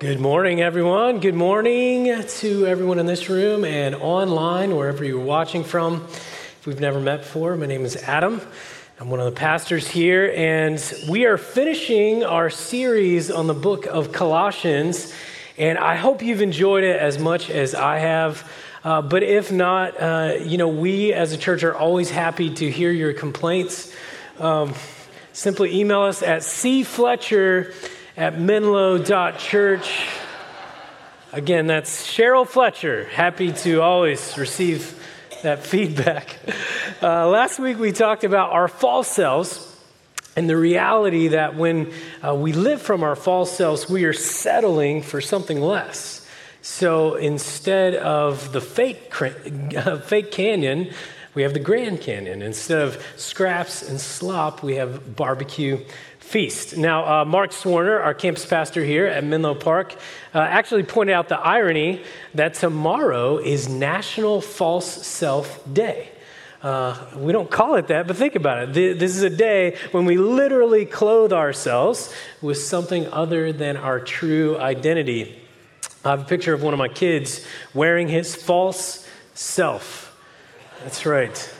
Good morning, everyone. Good morning to everyone in this room and online, wherever you're watching from. If we've never met before, my name is Adam. I'm one of the pastors here, and we are finishing our series on the book of Colossians. And I hope you've enjoyed it as much as I have. Uh, but if not, uh, you know, we as a church are always happy to hear your complaints. Um, simply email us at cfletcher at menlo.church. Again, that's Cheryl Fletcher. Happy to always receive that feedback. Uh, last week we talked about our false selves and the reality that when uh, we live from our false selves, we are settling for something less. So instead of the fake, fake canyon, we have the Grand Canyon. Instead of scraps and slop, we have barbecue feast. Now, uh, Mark Swarner, our campus pastor here at Menlo Park, uh, actually pointed out the irony that tomorrow is National False Self Day. Uh, we don't call it that, but think about it. This is a day when we literally clothe ourselves with something other than our true identity. I have a picture of one of my kids wearing his false self. That's right.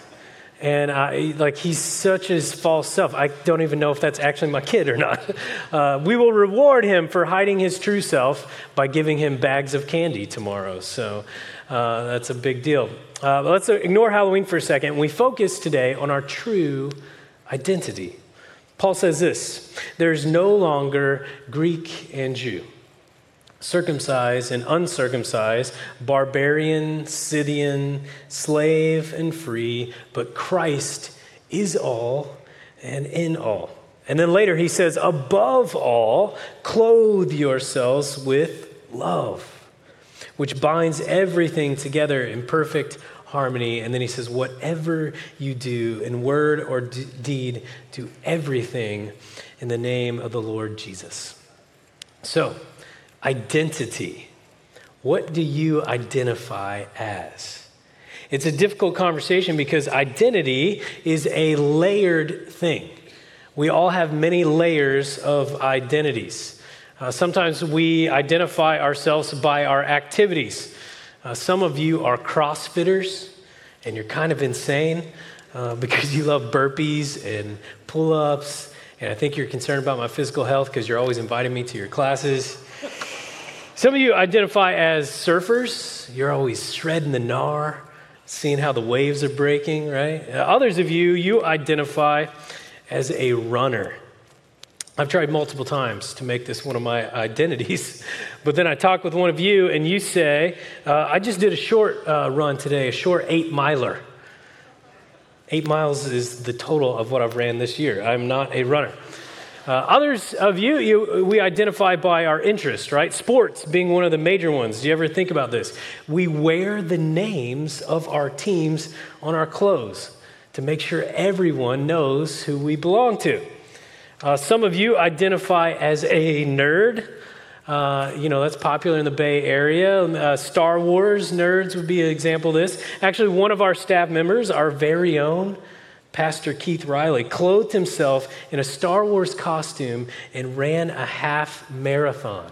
And I, like he's such his false self. I don't even know if that's actually my kid or not. Uh, we will reward him for hiding his true self by giving him bags of candy tomorrow. So uh, that's a big deal. Uh, let's ignore Halloween for a second. We focus today on our true identity. Paul says this: There's no longer Greek and Jew circumcised and uncircumcised, barbarian, Scythian, slave and free, but Christ is all and in all. And then later he says, above all, clothe yourselves with love, which binds everything together in perfect harmony. And then he says, whatever you do in word or d- deed, do everything in the name of the Lord Jesus. So, identity. What do you identify as? It's a difficult conversation because identity is a layered thing. We all have many layers of identities. Uh, sometimes we identify ourselves by our activities. Uh, some of you are CrossFitters, and you're kind of insane uh, because you love burpees and pull ups. And I think you're concerned about my physical health because you're always inviting me to your classes. Some of you identify as surfers. You're always shredding the gnar, seeing how the waves are breaking, right? Others of you, you identify as a runner. I've tried multiple times to make this one of my identities, but then I talk with one of you and you say, uh, I just did a short uh, run today, a short eight miler. Eight miles is the total of what I've ran this year. I'm not a runner. Uh, others of you, you, we identify by our interest, right? Sports being one of the major ones. Do you ever think about this? We wear the names of our teams on our clothes to make sure everyone knows who we belong to. Uh, some of you identify as a nerd. Uh, you know, that's popular in the Bay Area. Uh, Star Wars nerds would be an example of this. Actually, one of our staff members, our very own Pastor Keith Riley clothed himself in a Star Wars costume and ran a half marathon.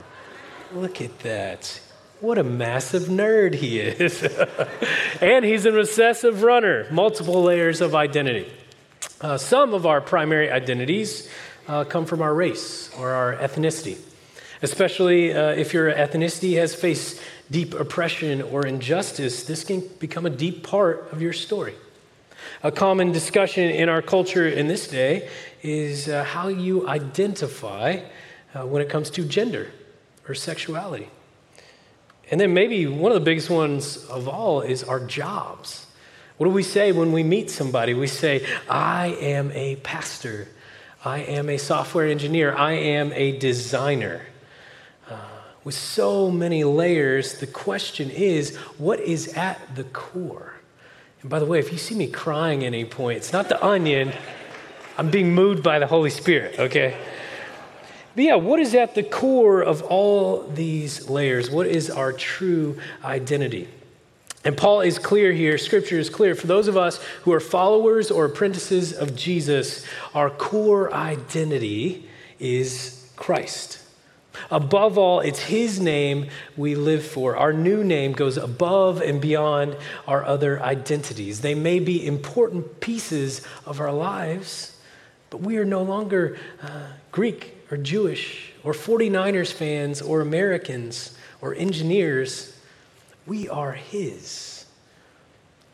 Look at that. What a massive nerd he is. and he's an obsessive runner, multiple layers of identity. Uh, some of our primary identities uh, come from our race or our ethnicity, especially uh, if your ethnicity has faced deep oppression or injustice. This can become a deep part of your story. A common discussion in our culture in this day is uh, how you identify uh, when it comes to gender or sexuality. And then maybe one of the biggest ones of all is our jobs. What do we say when we meet somebody? We say, I am a pastor, I am a software engineer, I am a designer. Uh, with so many layers, the question is what is at the core? And by the way, if you see me crying at any point, it's not the onion. I'm being moved by the Holy Spirit, okay? But yeah, what is at the core of all these layers? What is our true identity? And Paul is clear here, scripture is clear. For those of us who are followers or apprentices of Jesus, our core identity is Christ. Above all, it's His name we live for. Our new name goes above and beyond our other identities. They may be important pieces of our lives, but we are no longer uh, Greek or Jewish or 49ers fans or Americans or engineers. We are His.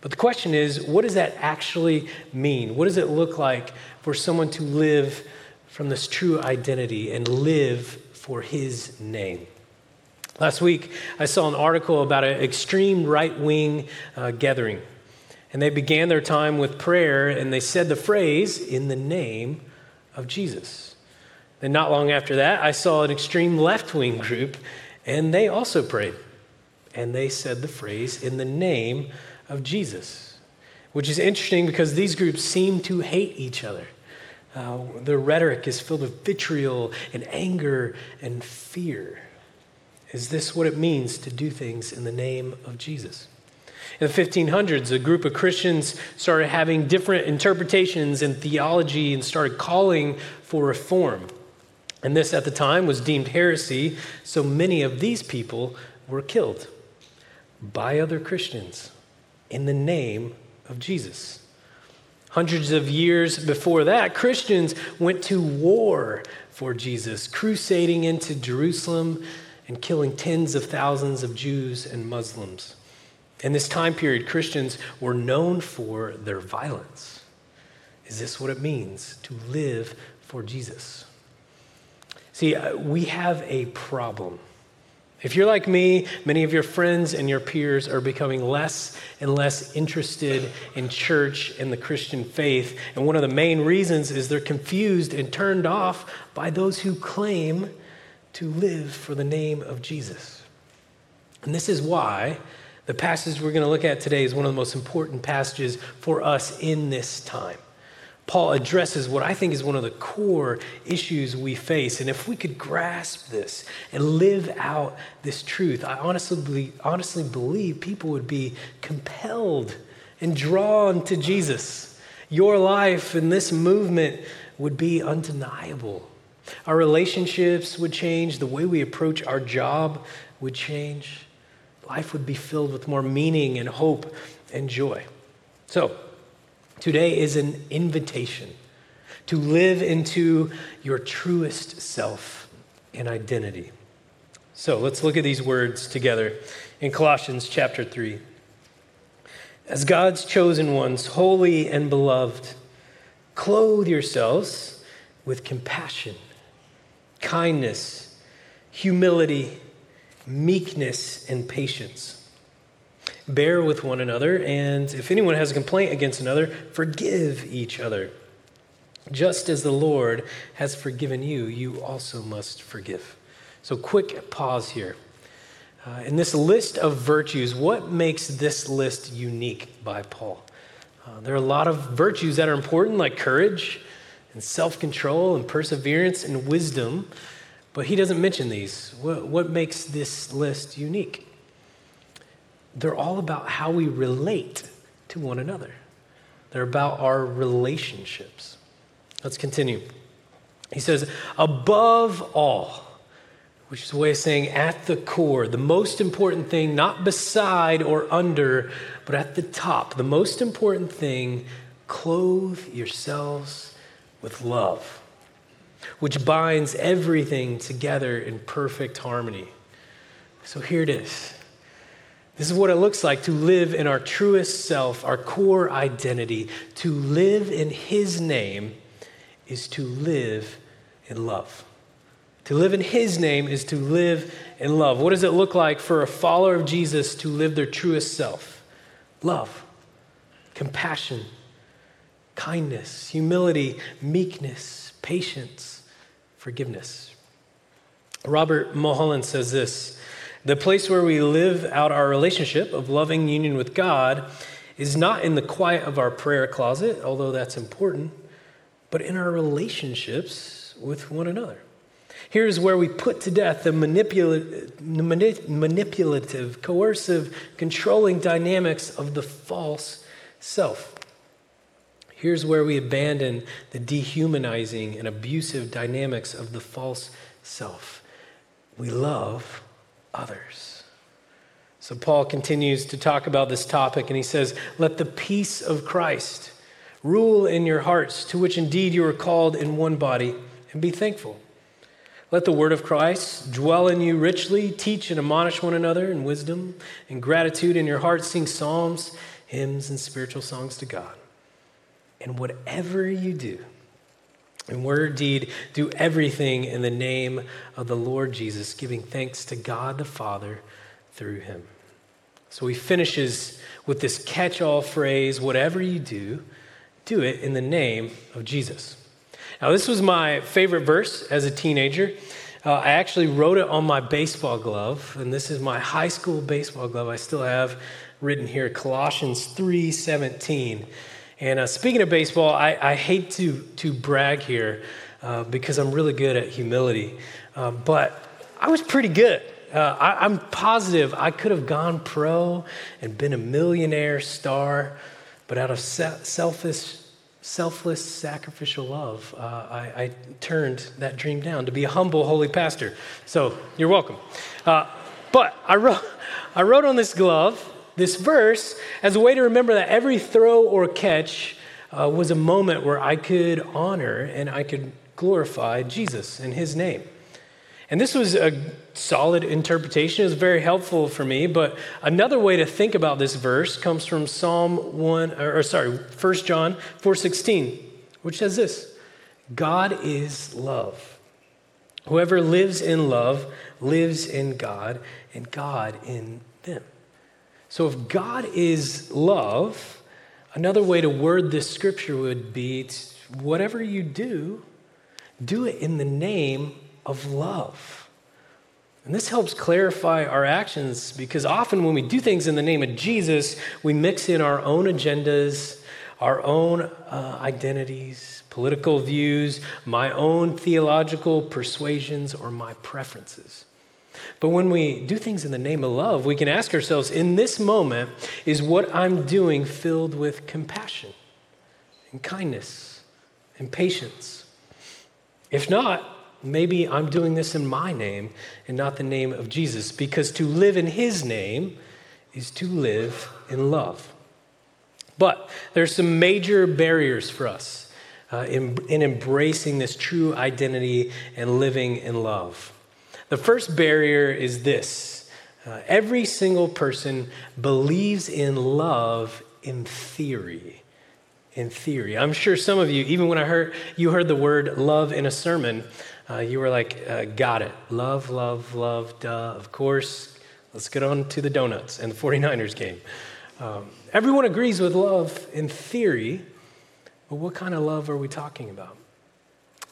But the question is what does that actually mean? What does it look like for someone to live from this true identity and live for his name. Last week, I saw an article about an extreme right wing uh, gathering. And they began their time with prayer and they said the phrase, in the name of Jesus. Then, not long after that, I saw an extreme left wing group and they also prayed. And they said the phrase, in the name of Jesus, which is interesting because these groups seem to hate each other. Uh, the rhetoric is filled with vitriol and anger and fear. Is this what it means to do things in the name of Jesus? In the 1500s, a group of Christians started having different interpretations in theology and started calling for reform. And this at the time was deemed heresy, so many of these people were killed by other Christians in the name of Jesus. Hundreds of years before that, Christians went to war for Jesus, crusading into Jerusalem and killing tens of thousands of Jews and Muslims. In this time period, Christians were known for their violence. Is this what it means to live for Jesus? See, uh, we have a problem if you're like me, many of your friends and your peers are becoming less and less interested in church and the Christian faith. And one of the main reasons is they're confused and turned off by those who claim to live for the name of Jesus. And this is why the passage we're going to look at today is one of the most important passages for us in this time. Paul addresses what I think is one of the core issues we face. And if we could grasp this and live out this truth, I honestly, honestly believe people would be compelled and drawn to Jesus. Your life and this movement would be undeniable. Our relationships would change, the way we approach our job would change. Life would be filled with more meaning and hope and joy. So, Today is an invitation to live into your truest self and identity. So let's look at these words together in Colossians chapter 3. As God's chosen ones, holy and beloved, clothe yourselves with compassion, kindness, humility, meekness, and patience Bear with one another, and if anyone has a complaint against another, forgive each other. Just as the Lord has forgiven you, you also must forgive. So, quick pause here. Uh, in this list of virtues, what makes this list unique by Paul? Uh, there are a lot of virtues that are important, like courage and self control and perseverance and wisdom, but he doesn't mention these. What, what makes this list unique? They're all about how we relate to one another. They're about our relationships. Let's continue. He says, above all, which is a way of saying at the core, the most important thing, not beside or under, but at the top, the most important thing, clothe yourselves with love, which binds everything together in perfect harmony. So here it is. This is what it looks like to live in our truest self, our core identity. To live in His name is to live in love. To live in His name is to live in love. What does it look like for a follower of Jesus to live their truest self? Love, compassion, kindness, humility, meekness, patience, forgiveness. Robert Mulholland says this the place where we live out our relationship of loving union with God is not in the quiet of our prayer closet, although that's important, but in our relationships with one another. Here's where we put to death the manipulative, manipulative, coercive, controlling dynamics of the false self. Here's where we abandon the dehumanizing and abusive dynamics of the false self we love others. So Paul continues to talk about this topic and he says, Let the peace of Christ rule in your hearts, to which indeed you are called in one body, and be thankful. Let the word of Christ dwell in you richly. Teach and admonish one another in wisdom and gratitude in your hearts. Sing psalms, hymns, and spiritual songs to God. And whatever you do, in word, deed, do everything in the name of the Lord Jesus, giving thanks to God the Father through him. So he finishes with this catch all phrase whatever you do, do it in the name of Jesus. Now, this was my favorite verse as a teenager. Uh, I actually wrote it on my baseball glove, and this is my high school baseball glove. I still have written here Colossians 3:17. And uh, speaking of baseball, I, I, hate to to brag here uh, because I'm really good at humility, uh, but I was pretty good. Uh, I, I'm positive I could have gone pro and been a millionaire star, but out of se- selfish selfless, sacrificial love, uh, I, I, turned that dream down to be a humble, holy pastor. So you're welcome. Uh, but I wrote, I wrote on this glove this verse as a way to remember that every throw or catch uh, was a moment where I could honor and I could glorify Jesus in his name. And this was a solid interpretation. It was very helpful for me. But another way to think about this verse comes from Psalm 1, or, sorry, 1 John 4.16, which says this, God is love. Whoever lives in love lives in God, and God in them. So if God is love, another way to word this scripture would be whatever you do, do it in the name of love. And this helps clarify our actions because often when we do things in the name of Jesus, we mix in our own agendas, our own uh, identities, political views, my own theological persuasions, or my preferences. But when we do things in the name of love, we can ask ourselves in this moment, is what I'm doing filled with compassion and kindness and patience? If not, maybe I'm doing this in my name and not the name of Jesus, because to live in his name is to live in love. But there's some major barriers for us uh, in, in embracing this true identity and living in love. The first barrier is this uh, every single person believes in love in theory. In theory. I'm sure some of you, even when I heard you heard the word love in a sermon, uh, you were like, uh, got it. Love, love, love, duh, of course. Let's get on to the donuts and the 49ers game. Um, everyone agrees with love in theory, but what kind of love are we talking about?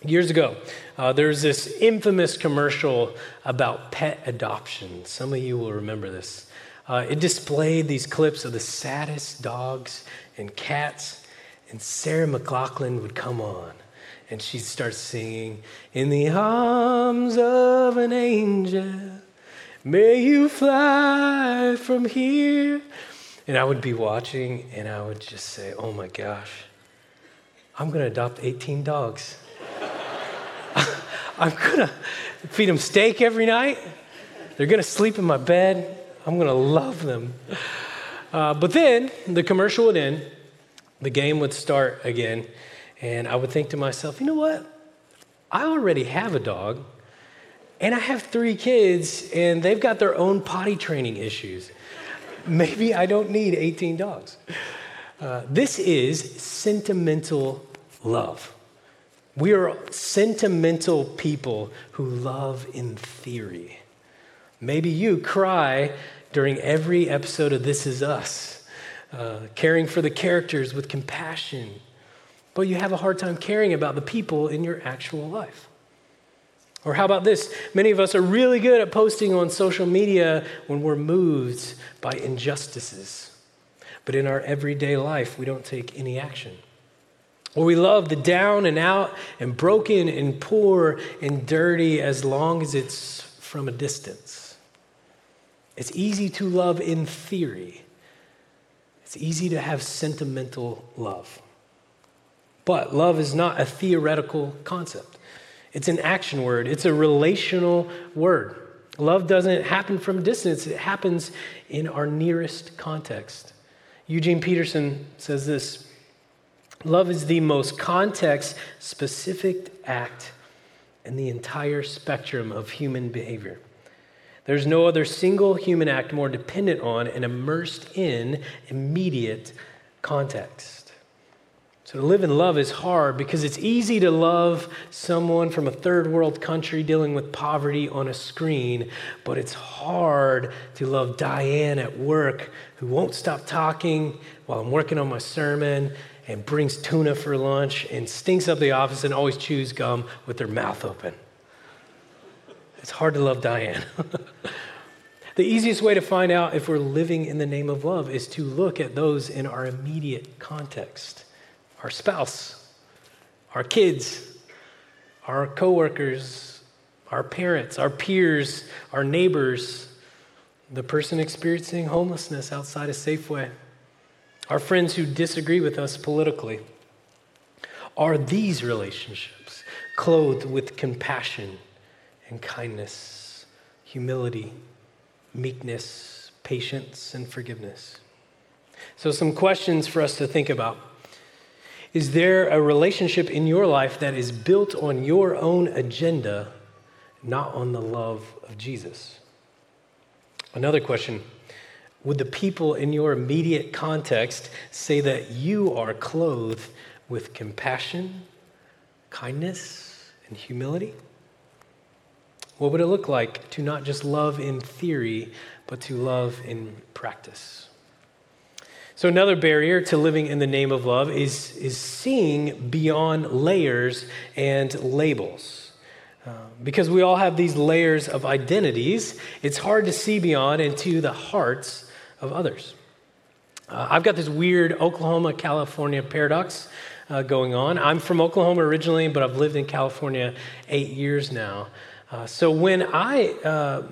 Years ago, uh, there was this infamous commercial about pet adoption. Some of you will remember this. Uh, it displayed these clips of the saddest dogs and cats, and Sarah McLachlan would come on and she'd start singing, In the arms of an angel, may you fly from here. And I would be watching and I would just say, Oh my gosh, I'm going to adopt 18 dogs. I'm going to feed them steak every night. They're going to sleep in my bed. I'm going to love them. Uh, but then the commercial would end, the game would start again, and I would think to myself, you know what? I already have a dog, and I have three kids, and they've got their own potty training issues. Maybe I don't need 18 dogs. Uh, this is sentimental love. We are sentimental people who love in theory. Maybe you cry during every episode of This Is Us, uh, caring for the characters with compassion but you have a hard time caring about the people in your actual life. Or how about this? Many of us are really good at posting on social media when we're moved by injustices. But in our everyday life, we don't take any action. Or we love the down and out and broken and poor and dirty as long as it's from a distance. It's easy to love in theory, it's easy to have sentimental love. But love is not a theoretical concept, it's an action word, it's a relational word. Love doesn't happen from distance, it happens in our nearest context. Eugene Peterson says this Love is the most context specific act in the entire spectrum of human behavior. There's no other single human act more dependent on and immersed in immediate context. So, to live in love is hard because it's easy to love someone from a third world country dealing with poverty on a screen, but it's hard to love Diane at work who won't stop talking while I'm working on my sermon and brings tuna for lunch and stinks up the office and always chews gum with their mouth open. It's hard to love Diane. the easiest way to find out if we're living in the name of love is to look at those in our immediate context our spouse, our kids, our coworkers, our parents, our peers, our neighbors, the person experiencing homelessness outside a Safeway, our friends who disagree with us politically. Are these relationships clothed with compassion and kindness, humility, meekness, patience, and forgiveness? So, some questions for us to think about. Is there a relationship in your life that is built on your own agenda, not on the love of Jesus? Another question Would the people in your immediate context say that you are clothed with compassion, kindness, and humility? What would it look like to not just love in theory, but to love in practice? So, another barrier to living in the name of love is, is seeing beyond layers and labels. Uh, because we all have these layers of identities, it's hard to see beyond into the hearts of others. Uh, I've got this weird Oklahoma California paradox uh, going on. I'm from Oklahoma originally, but I've lived in California eight years now. Uh, so when I uh,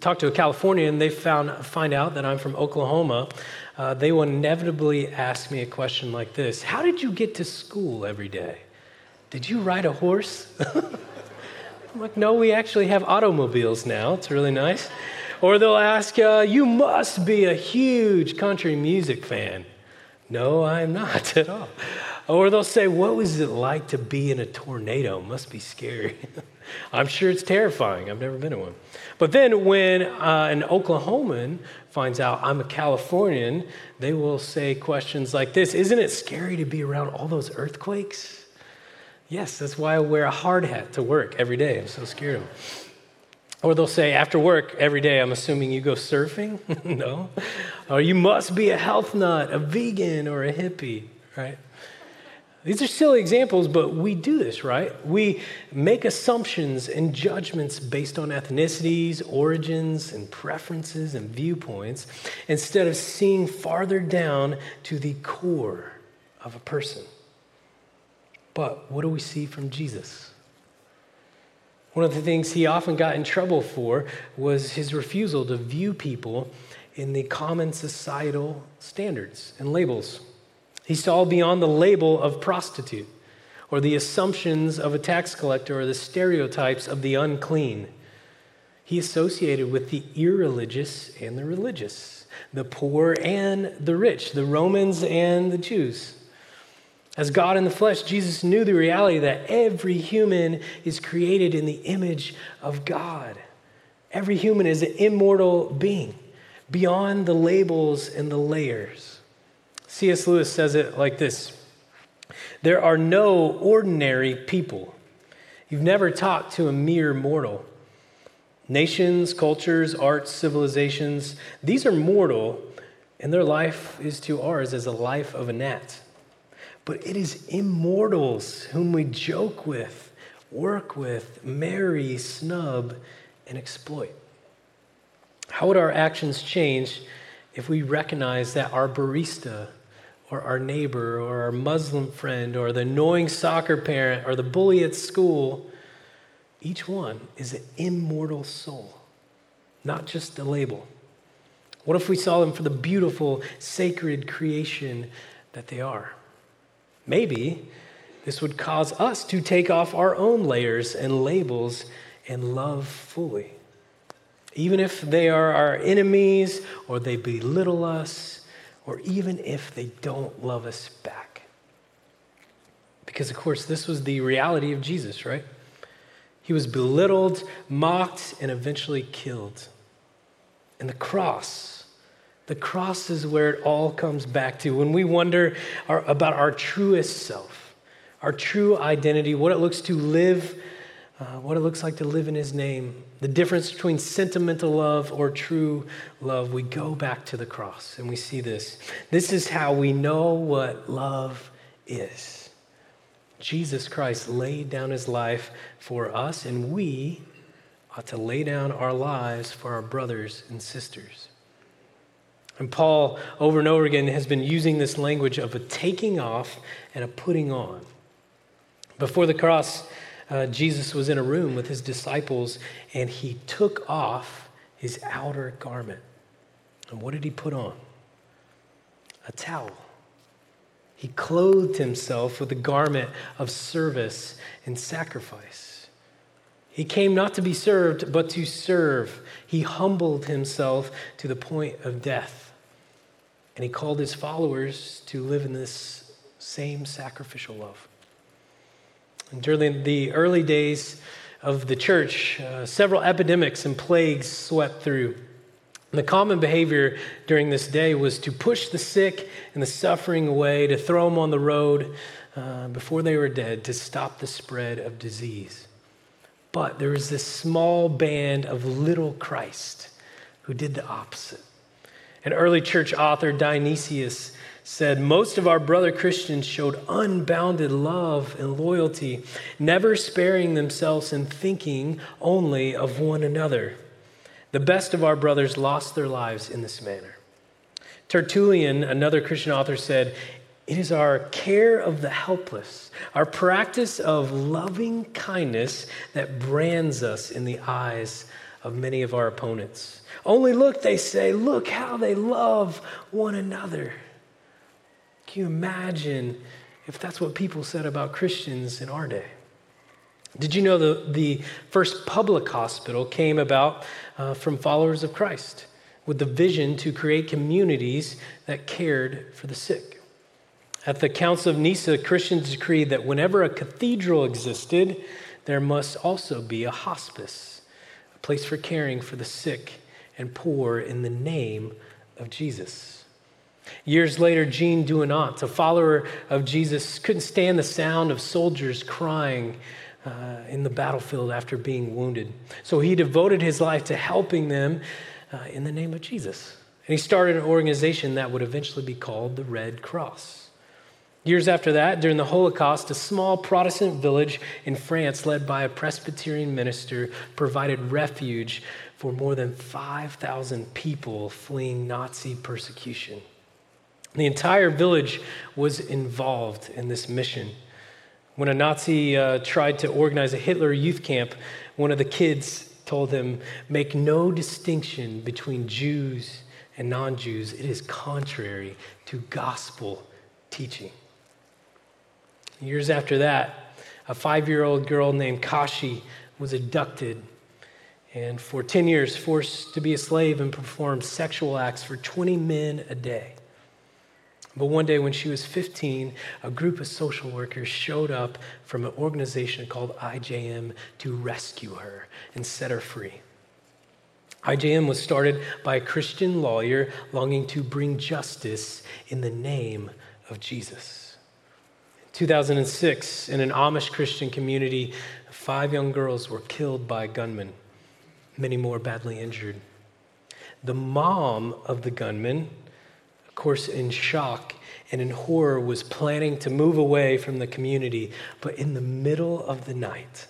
talk to a Californian, they found find out that I'm from Oklahoma uh, they will inevitably ask me a question like this How did you get to school every day? Did you ride a horse? I'm like, No, we actually have automobiles now. It's really nice. Or they'll ask, uh, You must be a huge country music fan. No, I'm not at all. Or they'll say, What was it like to be in a tornado? Must be scary. I'm sure it's terrifying. I've never been in one. But then when uh, an Oklahoman finds out I'm a Californian, they will say questions like this Isn't it scary to be around all those earthquakes? Yes, that's why I wear a hard hat to work every day. I'm so scared of them. Or they'll say, after work every day, I'm assuming you go surfing? no. Or you must be a health nut, a vegan, or a hippie, right? These are silly examples, but we do this, right? We make assumptions and judgments based on ethnicities, origins, and preferences and viewpoints instead of seeing farther down to the core of a person. But what do we see from Jesus? One of the things he often got in trouble for was his refusal to view people in the common societal standards and labels. He saw beyond the label of prostitute or the assumptions of a tax collector or the stereotypes of the unclean. He associated with the irreligious and the religious, the poor and the rich, the Romans and the Jews. As God in the flesh, Jesus knew the reality that every human is created in the image of God. Every human is an immortal being beyond the labels and the layers. C.S. Lewis says it like this There are no ordinary people. You've never talked to a mere mortal. Nations, cultures, arts, civilizations, these are mortal, and their life is to ours as a life of a gnat. But it is immortals whom we joke with, work with, marry, snub, and exploit. How would our actions change if we recognize that our barista or our neighbor or our Muslim friend or the annoying soccer parent or the bully at school, each one is an immortal soul, not just a label. What if we saw them for the beautiful, sacred creation that they are? Maybe this would cause us to take off our own layers and labels and love fully. even if they are our enemies or they belittle us, or even if they don't love us back. Because, of course, this was the reality of Jesus, right? He was belittled, mocked, and eventually killed. And the cross, the cross is where it all comes back to. When we wonder our, about our truest self, our true identity, what it looks to live, uh, what it looks like to live in His name, the difference between sentimental love or true love, we go back to the cross and we see this. This is how we know what love is. Jesus Christ laid down his life for us, and we ought to lay down our lives for our brothers and sisters. And Paul, over and over again, has been using this language of a taking off and a putting on. Before the cross, uh, Jesus was in a room with his disciples, and he took off his outer garment. And what did he put on? A towel. He clothed himself with a garment of service and sacrifice. He came not to be served, but to serve. He humbled himself to the point of death. And he called his followers to live in this same sacrificial love. And during the early days of the church, uh, several epidemics and plagues swept through. The common behavior during this day was to push the sick and the suffering away, to throw them on the road uh, before they were dead, to stop the spread of disease. But there was this small band of little Christ who did the opposite. An early church author, Dionysius, said most of our brother Christians showed unbounded love and loyalty, never sparing themselves and thinking only of one another. The best of our brothers lost their lives in this manner. Tertullian, another Christian author, said, It is our care of the helpless, our practice of loving kindness that brands us in the eyes of many of our opponents. Only look, they say, look how they love one another. Can you imagine if that's what people said about Christians in our day? Did you know the, the first public hospital came about uh, from followers of Christ with the vision to create communities that cared for the sick? At the Council of Nicaea, Christians decreed that whenever a cathedral existed, there must also be a hospice, place for caring for the sick and poor in the name of Jesus. Years later, Jean Dunant, a follower of Jesus, couldn't stand the sound of soldiers crying uh, in the battlefield after being wounded. So he devoted his life to helping them uh, in the name of Jesus. And he started an organization that would eventually be called the Red Cross. Years after that, during the Holocaust, a small Protestant village in France, led by a Presbyterian minister, provided refuge for more than 5,000 people fleeing Nazi persecution. The entire village was involved in this mission. When a Nazi uh, tried to organize a Hitler youth camp, one of the kids told him, Make no distinction between Jews and non Jews. It is contrary to gospel teaching. Years after that, a five year old girl named Kashi was abducted and for 10 years forced to be a slave and perform sexual acts for 20 men a day. But one day when she was 15, a group of social workers showed up from an organization called IJM to rescue her and set her free. IJM was started by a Christian lawyer longing to bring justice in the name of Jesus. In 2006, in an Amish Christian community, five young girls were killed by gunmen, many more badly injured. The mom of the gunman of course, in shock and in horror, was planning to move away from the community. But in the middle of the night,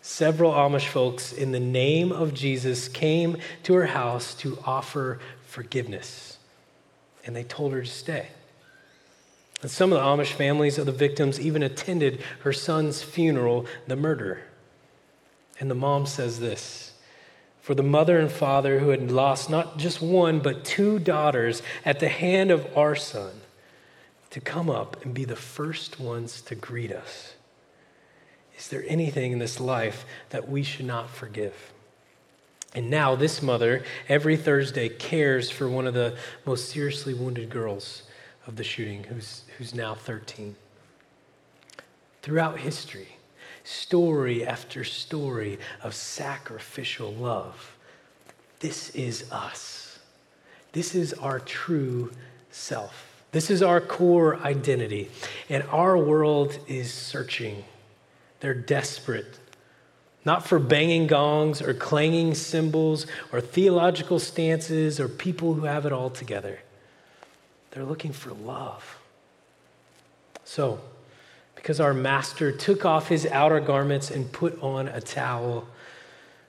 several Amish folks, in the name of Jesus, came to her house to offer forgiveness. And they told her to stay. And some of the Amish families of the victims even attended her son's funeral, the murder. And the mom says this for the mother and father who had lost not just one, but two daughters at the hand of our son to come up and be the first ones to greet us. Is there anything in this life that we should not forgive? And now, this mother, every Thursday, cares for one of the most seriously wounded girls of the shooting, who's, who's now 13. Throughout history, story after story of sacrificial love. This is us. This is our true self. This is our core identity. And our world is searching. They're desperate. Not for banging gongs or clanging cymbals or theological stances or people who have it all together. They're looking for love. So, because our master took off his outer garments and put on a towel,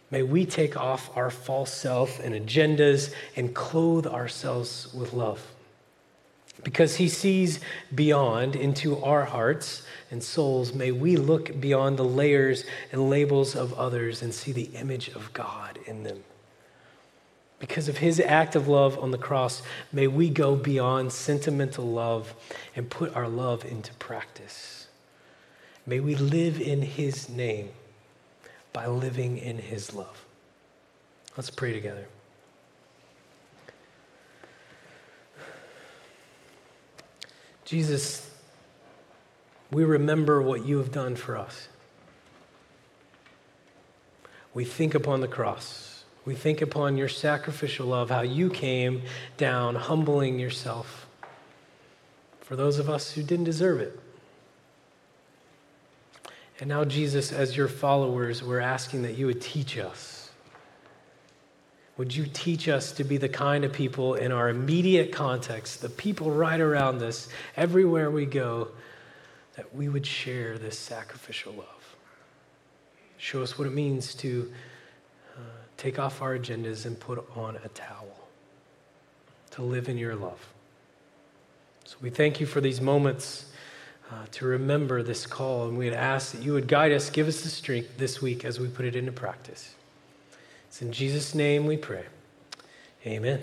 may we take off our false self and agendas and clothe ourselves with love because he sees beyond into our hearts and souls, may we look beyond the layers and labels of others and see the image of God in them. Because of his act of love on the cross, may we go beyond sentimental love and put our love into practice. May we live in his name by living in his love. Let's pray together. Jesus, we remember what you have done for us. We think upon the cross. We think upon your sacrificial love, how you came down, humbling yourself for those of us who didn't deserve it. And now, Jesus, as your followers, we're asking that you would teach us would you teach us to be the kind of people in our immediate context, the people right around us, everywhere we go, that we would share this sacrificial love? Show us what it means to take off our agendas and put on a towel, to live in your love. So we thank you for these moments. Uh, to remember this call, and we'd ask that you would guide us, give us the strength this week as we put it into practice. It's in Jesus' name we pray. Amen.